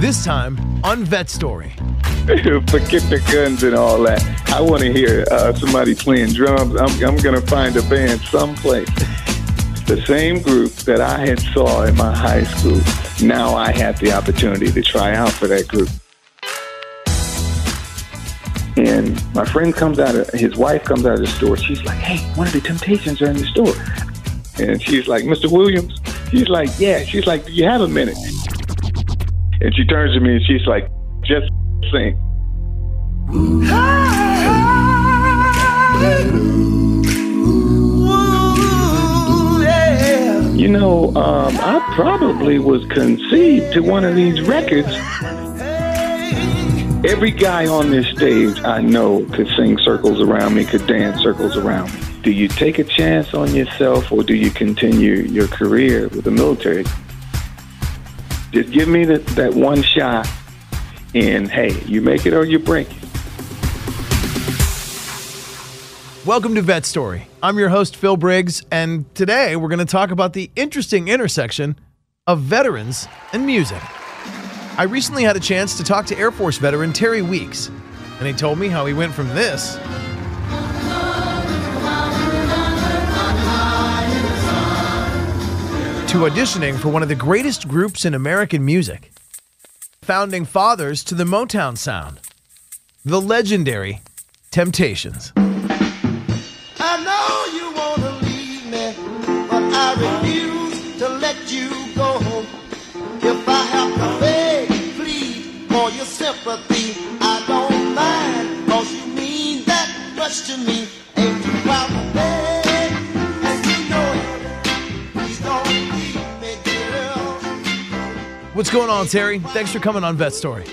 This time on Vet Story. Forget the guns and all that. I want to hear uh, somebody playing drums. I'm, I'm going to find a band someplace. The same group that I had saw in my high school. Now I had the opportunity to try out for that group. And my friend comes out of his wife comes out of the store. She's like, "Hey, one of the Temptations are in the store." And she's like, "Mr. Williams." She's like, "Yeah." She's like, "Do you have a minute?" And she turns to me and she's like, "Just sing." You know, um, I probably was conceived to one of these records. Every guy on this stage I know could sing circles around me, could dance circles around me. Do you take a chance on yourself or do you continue your career with the military? Just give me that, that one shot, and hey, you make it or you break it. Welcome to Vet Story. I'm your host, Phil Briggs, and today we're going to talk about the interesting intersection of veterans and music. I recently had a chance to talk to Air Force veteran Terry Weeks, and he told me how he went from this to auditioning for one of the greatest groups in American music, founding fathers to the Motown sound, the legendary Temptations. Sympathy, I don't mind, cause you mean that much to me. What's going on, Terry? Thanks for coming on Vet Story.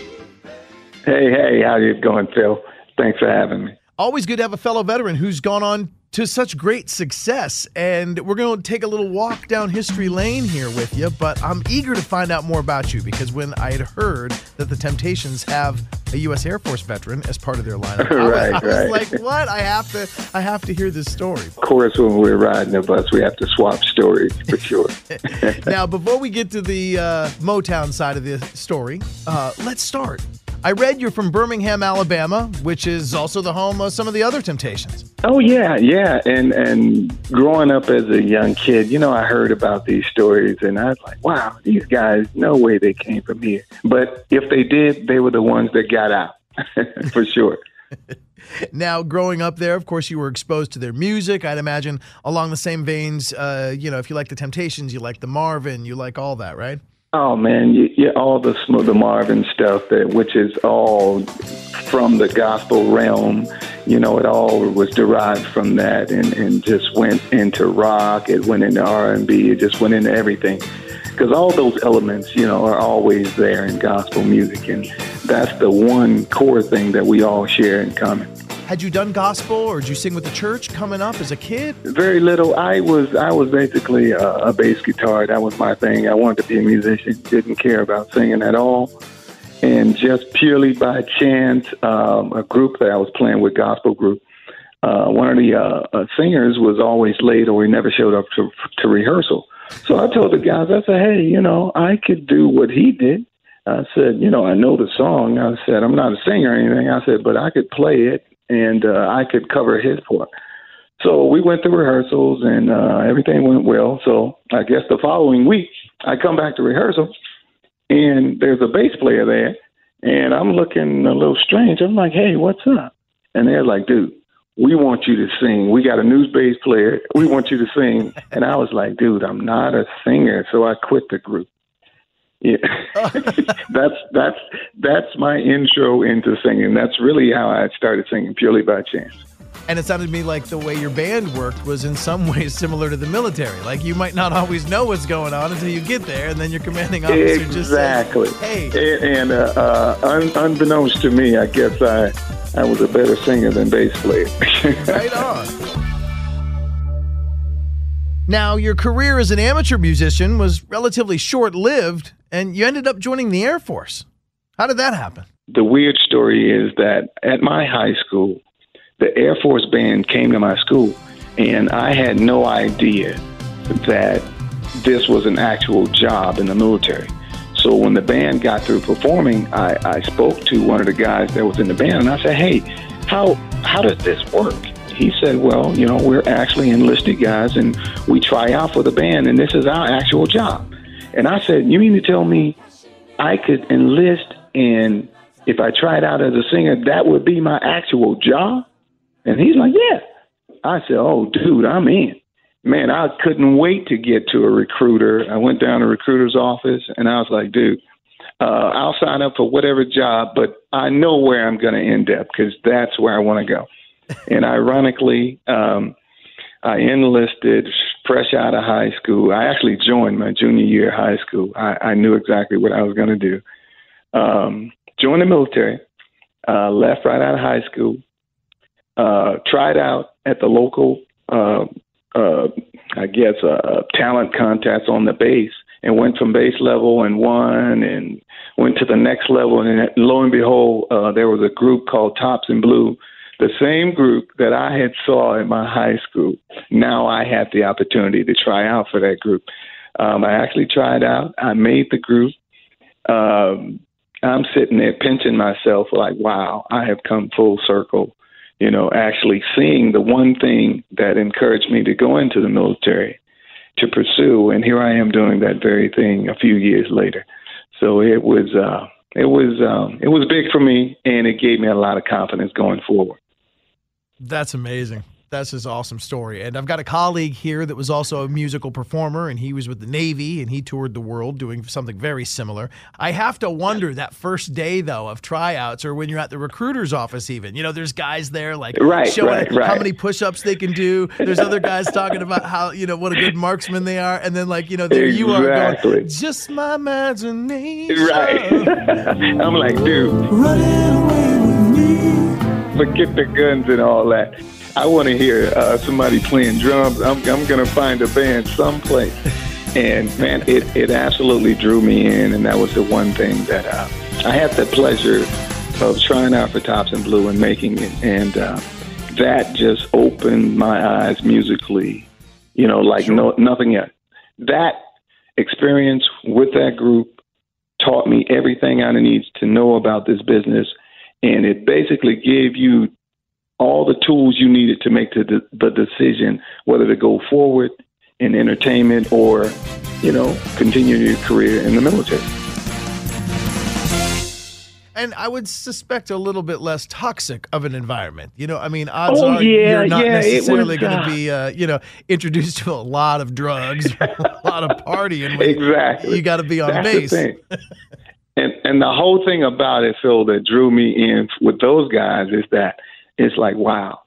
Hey, hey, how you going, Phil? Thanks for having me. Always good to have a fellow veteran who's gone on to such great success. And we're going to take a little walk down history lane here with you. But I'm eager to find out more about you because when I had heard that the Temptations have a U.S. Air Force veteran as part of their lineup, I was- Right, I was, like, "What? I have to! I have to hear this story." Of course, when we're riding the bus, we have to swap stories for sure. now, before we get to the uh, Motown side of the story, uh, let's start. I read you're from Birmingham, Alabama, which is also the home of some of the other Temptations. Oh yeah, yeah. And and growing up as a young kid, you know, I heard about these stories and I was like, wow, these guys, no way they came from here. But if they did, they were the ones that got out for sure. Now, growing up there, of course, you were exposed to their music. I'd imagine along the same veins, uh, you know, if you like the Temptations, you like the Marvin, you like all that, right? Oh man, you, you, all the the Marvin stuff that which is all from the gospel realm. You know, it all was derived from that, and, and just went into rock. It went into R and B. It just went into everything, because all those elements, you know, are always there in gospel music, and that's the one core thing that we all share in common. Had you done gospel or did you sing with the church coming up as a kid? Very little. I was I was basically a, a bass guitar. That was my thing. I wanted to be a musician. Didn't care about singing at all. And just purely by chance, um, a group that I was playing with, gospel group, uh, one of the uh, uh, singers was always late or he never showed up to to rehearsal. So I told the guys, I said, hey, you know, I could do what he did. I said, you know, I know the song. I said, I'm not a singer or anything. I said, but I could play it and uh, I could cover his part. So we went to rehearsals and uh, everything went well. So I guess the following week, I come back to rehearsal and there's a bass player there. And I'm looking a little strange. I'm like, hey, what's up? And they're like, dude, we want you to sing. We got a news bass player. We want you to sing. And I was like, dude, I'm not a singer. So I quit the group. Yeah, that's that's that's my intro into singing. That's really how I started singing, purely by chance. And it sounded to me like the way your band worked was in some ways similar to the military. Like you might not always know what's going on until you get there, and then your commanding officer just exactly. says, "Hey, And, uh, uh, un, unbeknownst to me, I guess I I was a better singer than bass player. right on." Now, your career as an amateur musician was relatively short-lived, and you ended up joining the Air Force. How did that happen? the weird story is that at my high school, the Air Force Band came to my school, and I had no idea that this was an actual job in the military. So when the band got through performing, I, I spoke to one of the guys that was in the band, and I said, "Hey, how how does this work?" He said, "Well, you know, we're actually enlisted guys, and we try out for the band, and this is our actual job." And I said, "You mean to tell me I could enlist and if I tried out as a singer, that would be my actual job? And he's like, Yeah. I said, Oh, dude, I'm in. Man, I couldn't wait to get to a recruiter. I went down to a recruiter's office and I was like, Dude, uh, I'll sign up for whatever job, but I know where I'm going to end up because that's where I want to go. and ironically, um, I enlisted fresh out of high school. I actually joined my junior year of high school. I, I knew exactly what I was going to do. Um, joined the military, uh, left right out of high school, uh, tried out at the local, uh, uh, I guess, uh, talent contest on the base, and went from base level and won, and went to the next level. And lo and behold, uh, there was a group called Tops in Blue, the same group that I had saw in my high school. Now I had the opportunity to try out for that group. Um, I actually tried out. I made the group. Um, I'm sitting there pinching myself like, wow, I have come full circle. You know, actually seeing the one thing that encouraged me to go into the military to pursue, and here I am doing that very thing a few years later. So it was, uh, it was, um, it was big for me, and it gave me a lot of confidence going forward. That's amazing. That's his awesome story. And I've got a colleague here that was also a musical performer, and he was with the Navy and he toured the world doing something very similar. I have to wonder that first day, though, of tryouts or when you're at the recruiter's office, even. You know, there's guys there like Right, showing right, how many push ups they can do. There's other guys talking about how, you know, what a good marksman they are. And then, like, you know, there you are going, just my imagination. Right. I'm like, dude, forget the guns and all that. I want to hear uh, somebody playing drums. I'm, I'm going to find a band someplace. And man, it, it absolutely drew me in. And that was the one thing that uh, I had the pleasure of trying out for Tops in Blue and making it. And uh, that just opened my eyes musically, you know, like no, nothing else. That experience with that group taught me everything I needed to know about this business, and it basically gave you all the tools you needed to make the, the decision whether to go forward in entertainment or, you know, continue your career in the military. And I would suspect a little bit less toxic of an environment. You know, I mean, odds Oh, are yeah, you're not yeah, necessarily going to uh, be, uh, you know, introduced to a lot of drugs, a lot of partying. Exactly. You got to be on That's base. And and the whole thing about it, Phil, that drew me in with those guys is that it's like, wow.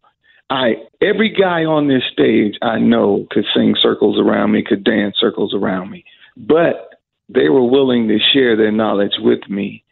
I every guy on this stage I know could sing circles around me, could dance circles around me. But they were willing to share their knowledge with me.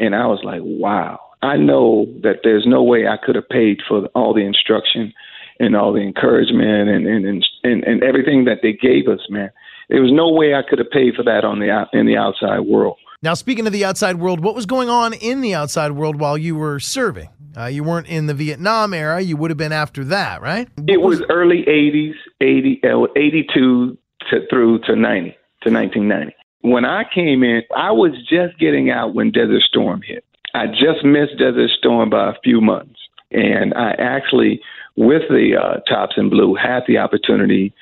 And I was like, wow. I know that there's no way I could have paid for all the instruction and all the encouragement and and, and and and everything that they gave us, man. There was no way I could have paid for that on the in the outside world. Now, speaking of the outside world, what was going on in the outside world while you were serving? Uh, you weren't in the Vietnam era. You would have been after that, right? It was early 80s, 80, uh, 82 to, through to 90, to 1990. When I came in, I was just getting out when Desert Storm hit. I just missed Desert Storm by a few months. And I actually, with the uh, Tops in Blue, had the opportunity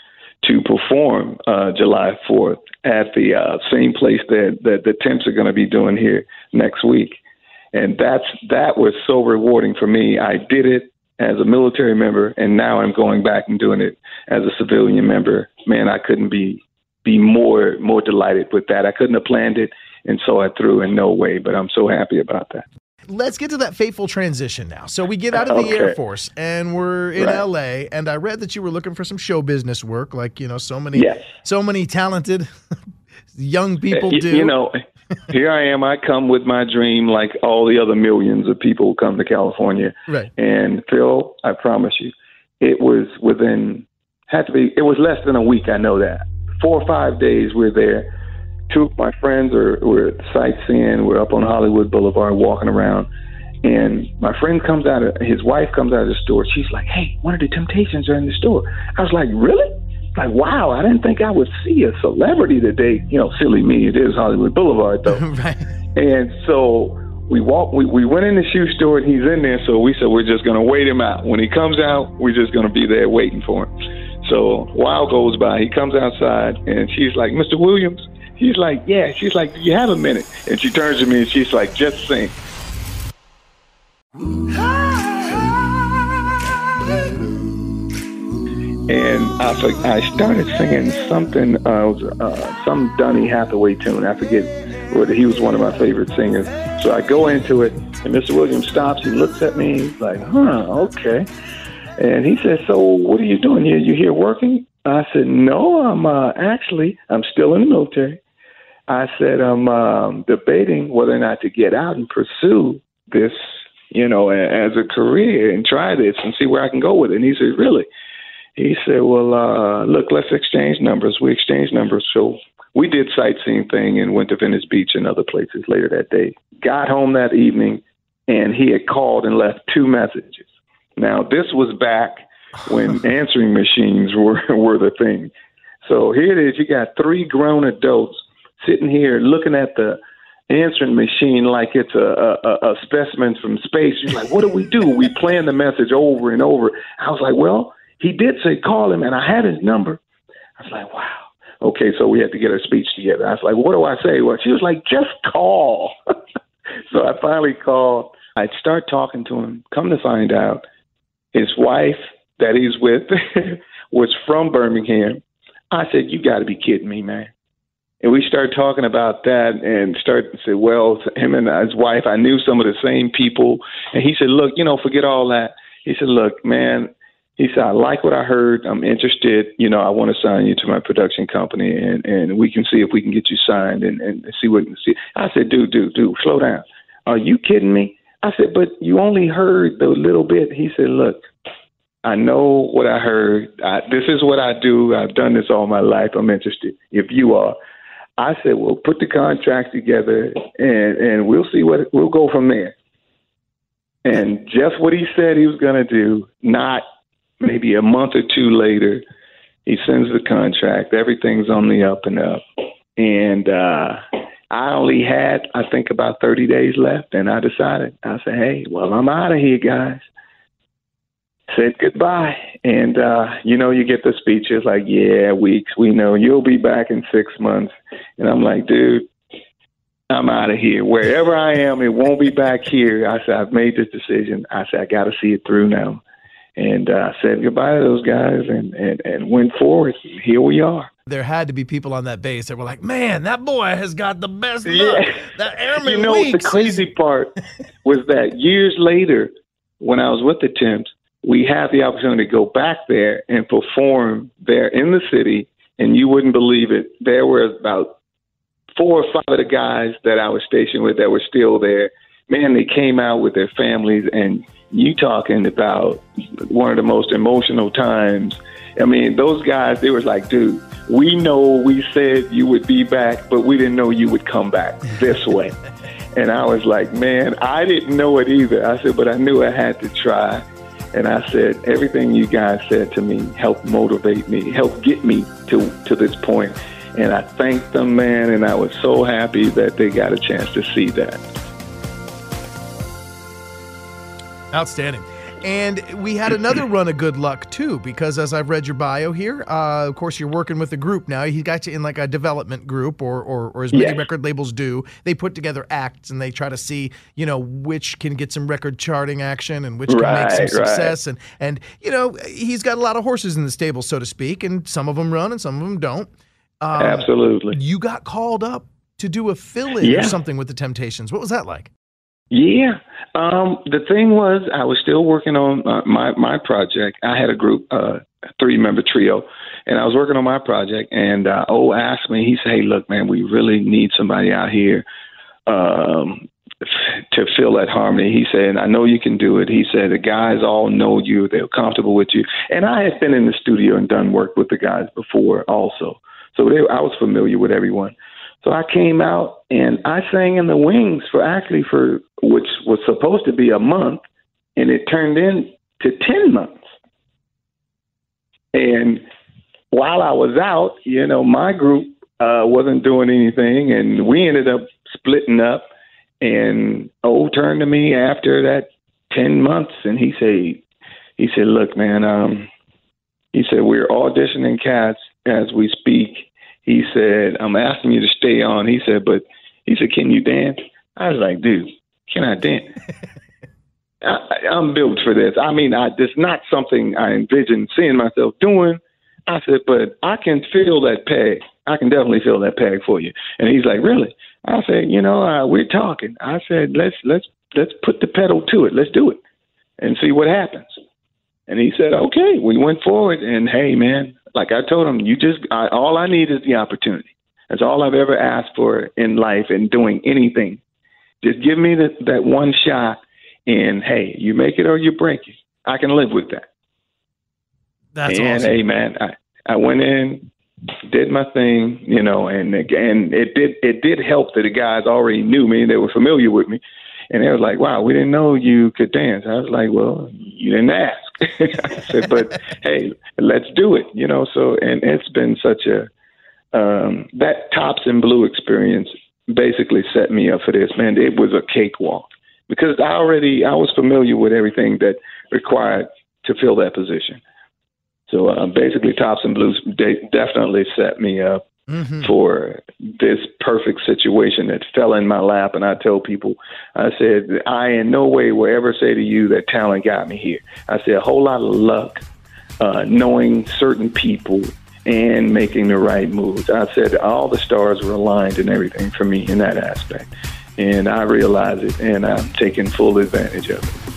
to perform uh, July 4th at the uh, same place that, that the Temps are going to be doing here next week. And that's that was so rewarding for me. I did it as a military member, and now I'm going back and doing it as a civilian member. Man, I couldn't be be more more delighted with that. I couldn't have planned it and saw it through in no way, but I'm so happy about that. Let's get to that fateful transition now. So we get out of the Air Force and we're in Right. LA and I read that you were looking for some show business work like, you know, so many Yes. so many talented young eh, people Y- do. You know, here I am. I come with my dream, like all the other millions of people who come to California. Right. And Phil, I promise you, it was within had to be. It was less than a week. I know that. Four or five days we're there. Two of my friends are were sightseeing. We're up on Hollywood Boulevard walking around. And my friend comes out of his wife comes out of the store. She's like, "Hey, one of the Temptations are in the store." I was like, "Really?" Like, wow! I didn't think I would see a celebrity today. You know, silly me. It is Hollywood Boulevard, though. right. And so we walked. We, we went in the shoe store, and he's in there. So we said we're just going to wait him out. When he comes out, we're just going to be there waiting for him. So a while goes by. He comes outside, and she's like, "Mr. Williams." He's like, "Yeah." She's like, "Do you have a minute?" And she turns to me, and she's like, "Just sing." And I, I started singing something, uh, was, uh, some Donny Hathaway tune. I forget whether he was one of my favorite singers. So I go into it, and Mr. Williams stops. He looks at me. He's like, "Huh, okay." And he says, "So what are you doing here? You here working?" I said, "No, I'm uh, actually I'm still in the military." I said, "I'm um, debating whether or not to get out and pursue this, you know, as a career and try this and see where I can go with it." And he said, "Really?" He said, "Well, uh, look, let's exchange numbers." We exchanged numbers, so we did sightseeing thing and went to Venice Beach and other places later that day. Got home that evening, and he had called and left two messages. Now, this was back when answering machines were were the thing. So here it is. You got three grown adults sitting here looking at the answering machine like it's a, a, a specimen from space. You're like, what do we do? We plan the message over and over. I was like, well, he did say call him, and I had his number. I was like, wow. Okay, so we had to get our speech together. I was like, what do I say? Well, she was like, just call. so I finally called. I'd start talking to him. Come to find out, his wife that he's with was from Birmingham. I said, you got to be kidding me, man. And we started talking about that and started to say, well, him and his wife, I knew some of the same people. And he said, look, you know, forget all that. He said, look, man, he said, I like what I heard. I'm interested. You know, I want to sign you to my production company and, and we can see if we can get you signed and, and see what can see. I said, dude, dude, dude, slow down. Are you kidding me? I said, but you only heard the little bit. He said, look, I know what I heard. I, this is what I do. I've done this all my life. I'm interested. If you are, I said, well, put the contract together and and we'll see what we'll go from there. And just what he said he was going to do, not maybe a month or two later, he sends the contract. Everything's on the up and up. And uh, I only had, I think, about 30 days left. And I decided, I said, hey, well, I'm out of here, guys said goodbye. And, uh, you know, you get the speeches like, yeah, weeks, we know you'll be back in six months. And I'm like, dude, I'm out of here. Wherever I am, it won't be back here. I said, I've made this decision. I said, I got to see it through now. And uh, said goodbye to those guys and, and, and went forward. Here we are. There had to be people on that base that were like, "Man, that boy has got the best Yeah. look." That airman you know, Weeks the is- crazy part was that years later, when I was with the Temps, we had the opportunity to go back there and perform there in the city, and you wouldn't believe it. There were about four or five of the guys that I was stationed with that were still there. Man, they came out with their families, and you talking about one of the most emotional times. I mean, those guys, they was like, dude, we know we said you would be back, but we didn't know you would come back this way. and I was like, man, I didn't know it either. I said, but I knew I had to try. And I said, everything you guys said to me helped motivate me, helped get me to, to this point. And I thanked them, man, and I was so happy that they got a chance to see that. Outstanding. And we had another run of good luck too, because as I've read your bio here, uh, of course you're working with a group now. He got you in like a development group, or or, or as many Yes. record labels do. They put together acts and they try to see, you know, which can get some record charting action and which can make some Right, right. success. And and you know, he's got a lot of horses in the stable, so to speak, and some of them run and some of them don't. Um, Absolutely. You got called up to do a fill-in or something with the Temptations. What was that like? Yeah. Um, the thing was, I was still working on uh, my my project. I had a group, uh, three member trio, and I was working on my project. And uh, O asked me, he said, "Hey, look, man, we really need somebody out here um, to fill that harmony." He said, "I know you can do it." He said, "The guys all know you; they're comfortable with you." And I had been in the studio and done work with the guys before, also, so they, I was familiar with everyone. So I came out and I sang in the wings for actually for which was supposed to be a month, and it turned into ten months. And while I was out, you know, my group uh, wasn't doing anything, and we ended up splitting up. And O turned to me after that ten months, and he said, he said, "Look, man, um, he said we're auditioning cats as we speak." He said, I'm asking you to stay on. He said, but he said, can you dance? I was like, dude, can I dance? I, I'm built for this. I mean, I, it's not something I envision seeing myself doing. I said, but I can feel that peg. I can definitely feel that peg for you. And he's like, really? I said, you know, uh, we're talking. I said, let's let's let's put the pedal to it. Let's do it and see what happens. And he said, okay. We went forward, and hey, man, like I told him, you just I, all I need is the opportunity. That's all I've ever asked for in life and doing anything. Just give me the, that one shot, and hey, you make it or you break it. I can live with that. That's all and awesome. hey, man, I I went in, did my thing, you know, and and it did it did help that the guys already knew me, they were familiar with me, and they was like, "Wow, we didn't know you could dance." I was like, "Well, you didn't ask." I said, "But hey, let's do it," you know. So, and it's been such a um, that tops in blue experience basically set me up for this. Man, it was a cakewalk because I already I was familiar with everything that required to fill that position. So uh, basically, Tops in Blues de- definitely set me up Mhm. for this perfect situation that fell in my lap. And I tell people, I said, I in no way will ever say to you that talent got me here. I said, a whole lot of luck, uh, knowing certain people, and making the right moves. I said, all the stars were aligned and everything for me in that aspect. And I realize it, and I'm taking full advantage of it.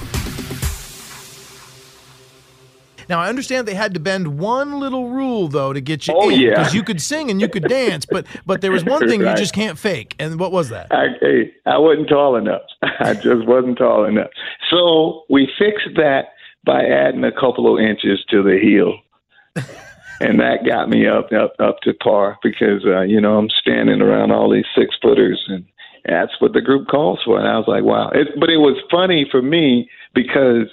Now I understand they had to bend one little rule though to get you Oh, in yeah. because you could sing and you could dance, but but there was one thing Right. you just can't fake, and what was that? I, hey, I wasn't tall enough. I just wasn't tall enough. So we fixed that by adding a couple of inches to the heel. and that got me up up up to par because uh, you know I'm standing around all these six footers and that's what the group calls for. And I was like, wow. It, but it was funny for me because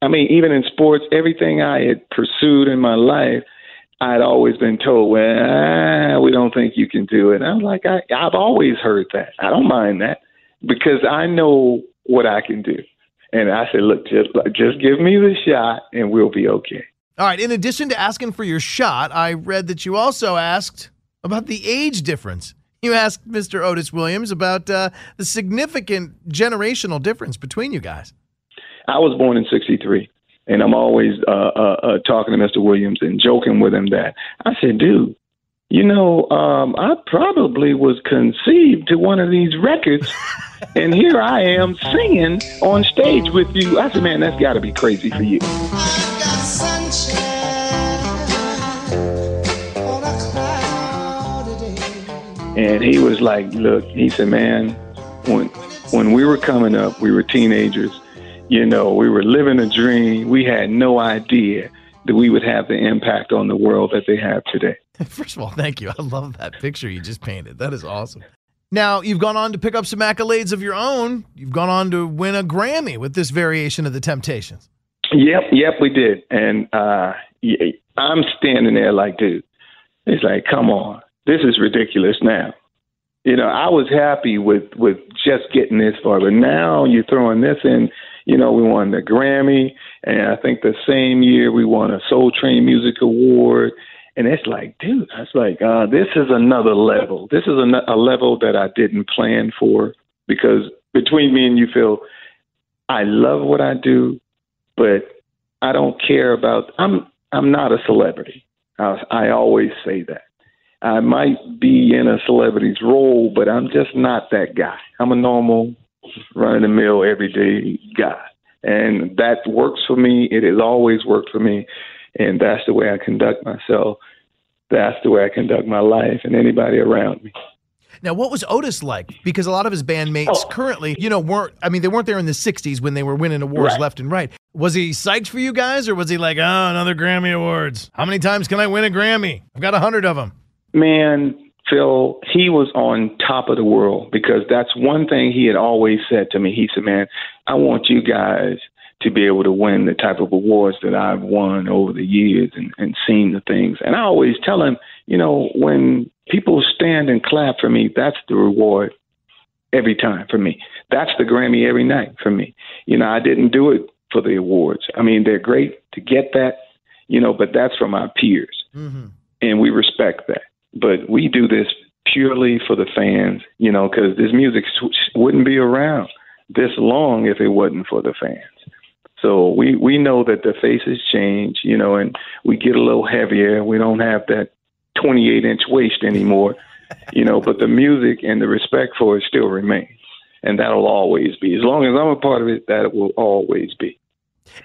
I mean, even in sports, everything I had pursued in my life, I'd always been told, well, ah, we don't think you can do it. And I was like, I, I've always heard that. I don't mind that because I know what I can do. And I said, look, just, just give me the shot and we'll be okay. All right. In addition to asking for your shot, I read that you also asked about the age difference. You asked Mr. Otis Williams about uh, the significant generational difference between you guys. I was born in 63. And I'm always uh, uh, uh, talking to Mr. Williams and joking with him that I said, dude, you know, um, I probably was conceived to one of these records, and here I am singing on stage with you. I said, man, that's got to be crazy for you. I got sunshine on a cloudy day. And he was like, look, he said, man, when when we were coming up, we were teenagers. You know, we were living a dream. We had no idea that we would have the impact on the world that they have today. First of all, thank you. I love that picture you just painted. That is awesome. Now, you've gone on to pick up some accolades of your own. You've gone on to win a Grammy with this variation of the Temptations. Yep, yep, we did. And uh, I'm standing there like, dude, it's like, come on, this is ridiculous now. You know, I was happy with with just getting this far, but now you're throwing this in. You know, we won the Grammy, and I think the same year we won a Soul Train Music Award. And it's like, dude, it's like, uh, this is another level. This is a, a level that I didn't plan for because between me and you, Phil, I love what I do but I don't care about. I'm I'm not a celebrity. I, I always say that. I might be in a celebrity's role, but I'm just not that guy. I'm a normal run of the mill, everyday guy. And that works for me. It has always worked for me. And that's the way I conduct myself. That's the way I conduct my life and anybody around me. Now, what was Otis like? Because a lot of his bandmates Oh. currently, you know, weren't, I mean, they weren't there in the 60s when they were winning awards Right. left and right. Was he psyched for you guys or was he like, oh, another Grammy Awards? How many times can I win a Grammy? I've got a hundred of them. Man, Phil, he was on top of the world because that's one thing he had always said to me. He said, Man, I want you guys to be able to win the type of awards that I've won over the years and, and seen the things. And I always tell him, you know, when people stand and clap for me, that's the reward every time for me. That's the Grammy every night for me. You know, I didn't do it for the awards. I mean, they're great to get that, you know, but that's from our peers Mm-hmm. and we respect that. But we do this purely for the fans, you know, because this music wouldn't be around this long if it wasn't for the fans. So we we know that the faces change, you know, and we get a little heavier. We don't have that 28 inch waist anymore, you know. But the music and the respect for it still remains, and that'll always be. As long as I'm a part of it, that will always be.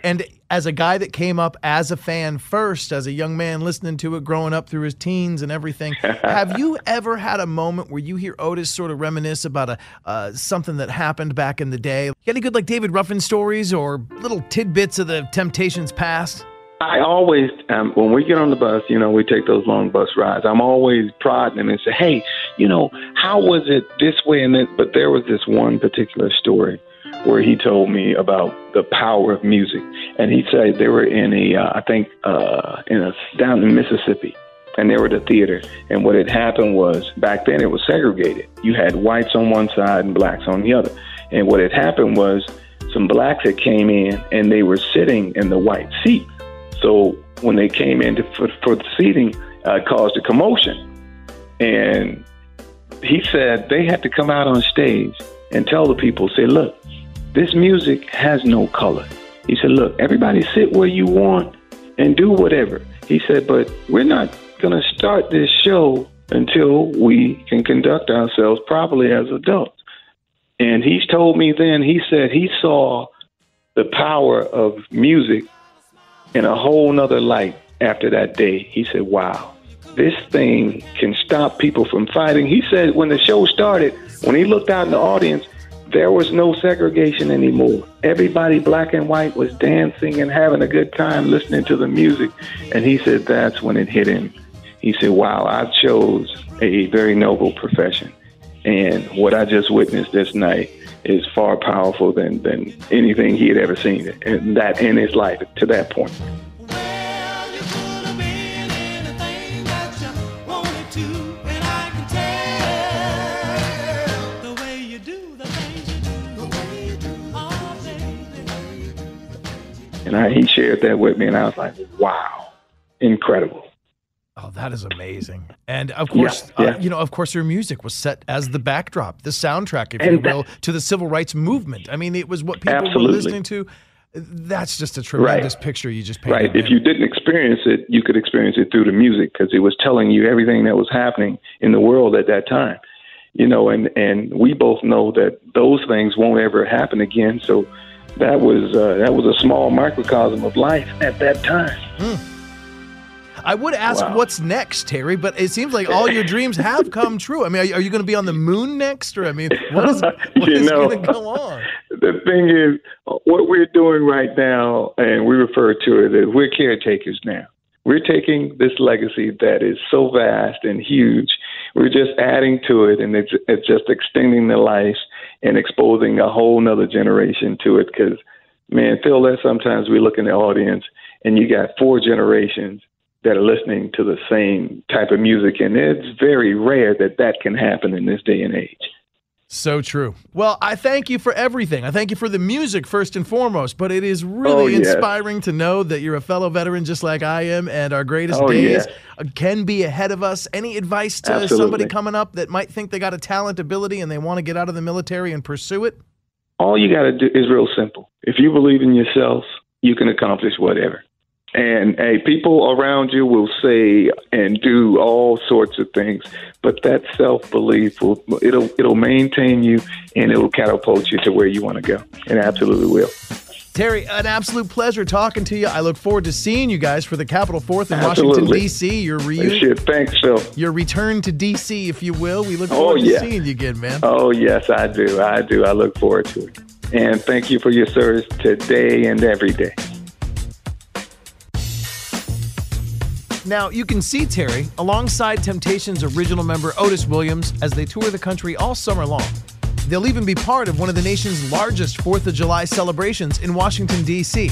And as a guy that came up as a fan first, as a young man listening to it, growing up through his teens and everything, have you ever had a moment where you hear Otis sort of reminisce about a uh, something that happened back in the day? You got any good like David Ruffin stories or little tidbits of the Temptations past? I always, um, when we get on the bus, you know, we take those long bus rides. I'm always prodding him and say, "Hey, you know, how was it this way and that?" But there was this one particular story where he told me about the power of music, and he said they were in a, uh, I think, uh, in a down in Mississippi, and they were at a theater. And what had happened was back then it was segregated. You had whites on one side and blacks on the other. And what had happened was some blacks that came in and they were sitting in the white seats. So when they came in to, for, for the seating, uh, caused a commotion. And he said they had to come out on stage and tell the people, say, look, this music has no color. He said, look, everybody sit where you want and do whatever. He said, but we're not going to start this show until we can conduct ourselves properly as adults. And he's told me then, he said he saw the power of music in a whole nother light after that day. He said, wow, this thing can stop people from fighting. He said when the show started, when he looked out in the audience, there was no segregation anymore. Everybody, black and white, was dancing and having a good time listening to the music. And he said that's when it hit him. He said, wow, I chose a very noble profession. And what I just witnessed this night is far powerful than, than anything he had ever seen and that in his life to that point. And I, he shared that with me, and I was like, wow, incredible. Oh, that is amazing. And of course, Yeah, Uh, you know, of course, your music was set as the backdrop, the soundtrack, if And you that- will, to the civil rights movement. I mean, it was what people were listening to. That's just a tremendous picture you just painted. Right. If you didn't experience it, you could experience it through the music because it was telling you everything that was happening in the world at that time. You know, and and we both know that those things won't ever happen again. So that was uh, that was a small microcosm of life at that time. I would ask Wow. what's next, Terry, but it seems like all your dreams have come true. I mean, are you, are you going to be on the moon next, or I mean, what is, what You is know. going to go on? The thing is, what we're doing right now, and we refer to it as we're caretakers now. We're taking this legacy that is so vast and huge. We're just adding to it, and it's, it's just extending the life and exposing a whole nother generation to it. Because, man, Phil, that sometimes we look in the audience, and you got four generations that are listening to the same type of music, and it's very rare that that can happen in this day and age. So true. Well, I thank you for everything. I thank you for the music first and foremost, but it is really Oh, inspiring to know that you're a fellow veteran just like I am and our greatest Oh, days yes. uh, can be ahead of us. Any advice to Absolutely. somebody coming up that might think they got a talent, ability, and they want to get out of the military and pursue it? all you got to do is real simple. If you believe in yourself, you can accomplish whatever. And hey, people around you will say and do all sorts of things. But that self belief will it'll it'll maintain you and it'll catapult you to where you want to go. It absolutely will. Terry, an absolute pleasure talking to you. I look forward to seeing you guys for the Capitol Fourth in Absolutely. Washington D.C. Your reunion, thanks, Phil. your return to D.C., if you will. We look Oh, forward yeah. to seeing you again, man. Oh yes, I do. I do. I look forward to it. And thank you for your service today and every day. Now, you can see Terry alongside Temptations original member Otis Williams as they tour the country all summer long. They'll even be part of one of the nation's largest 4th of July celebrations in Washington, D.C.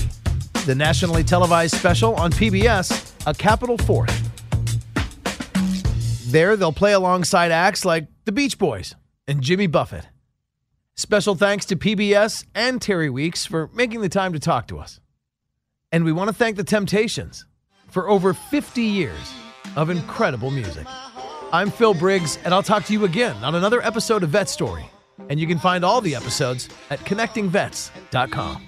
The nationally televised special on PBS, A Capitol Fourth. There, they'll play alongside acts like the Beach Boys and Jimmy Buffett. Special thanks to PBS and Terry Weeks for making the time to talk to us. And we want to thank the Temptations for over 50 years of incredible music. I'm Phil Briggs, and I'll talk to you again on another episode of Vet Story. And you can find all the episodes at connectingvets.com.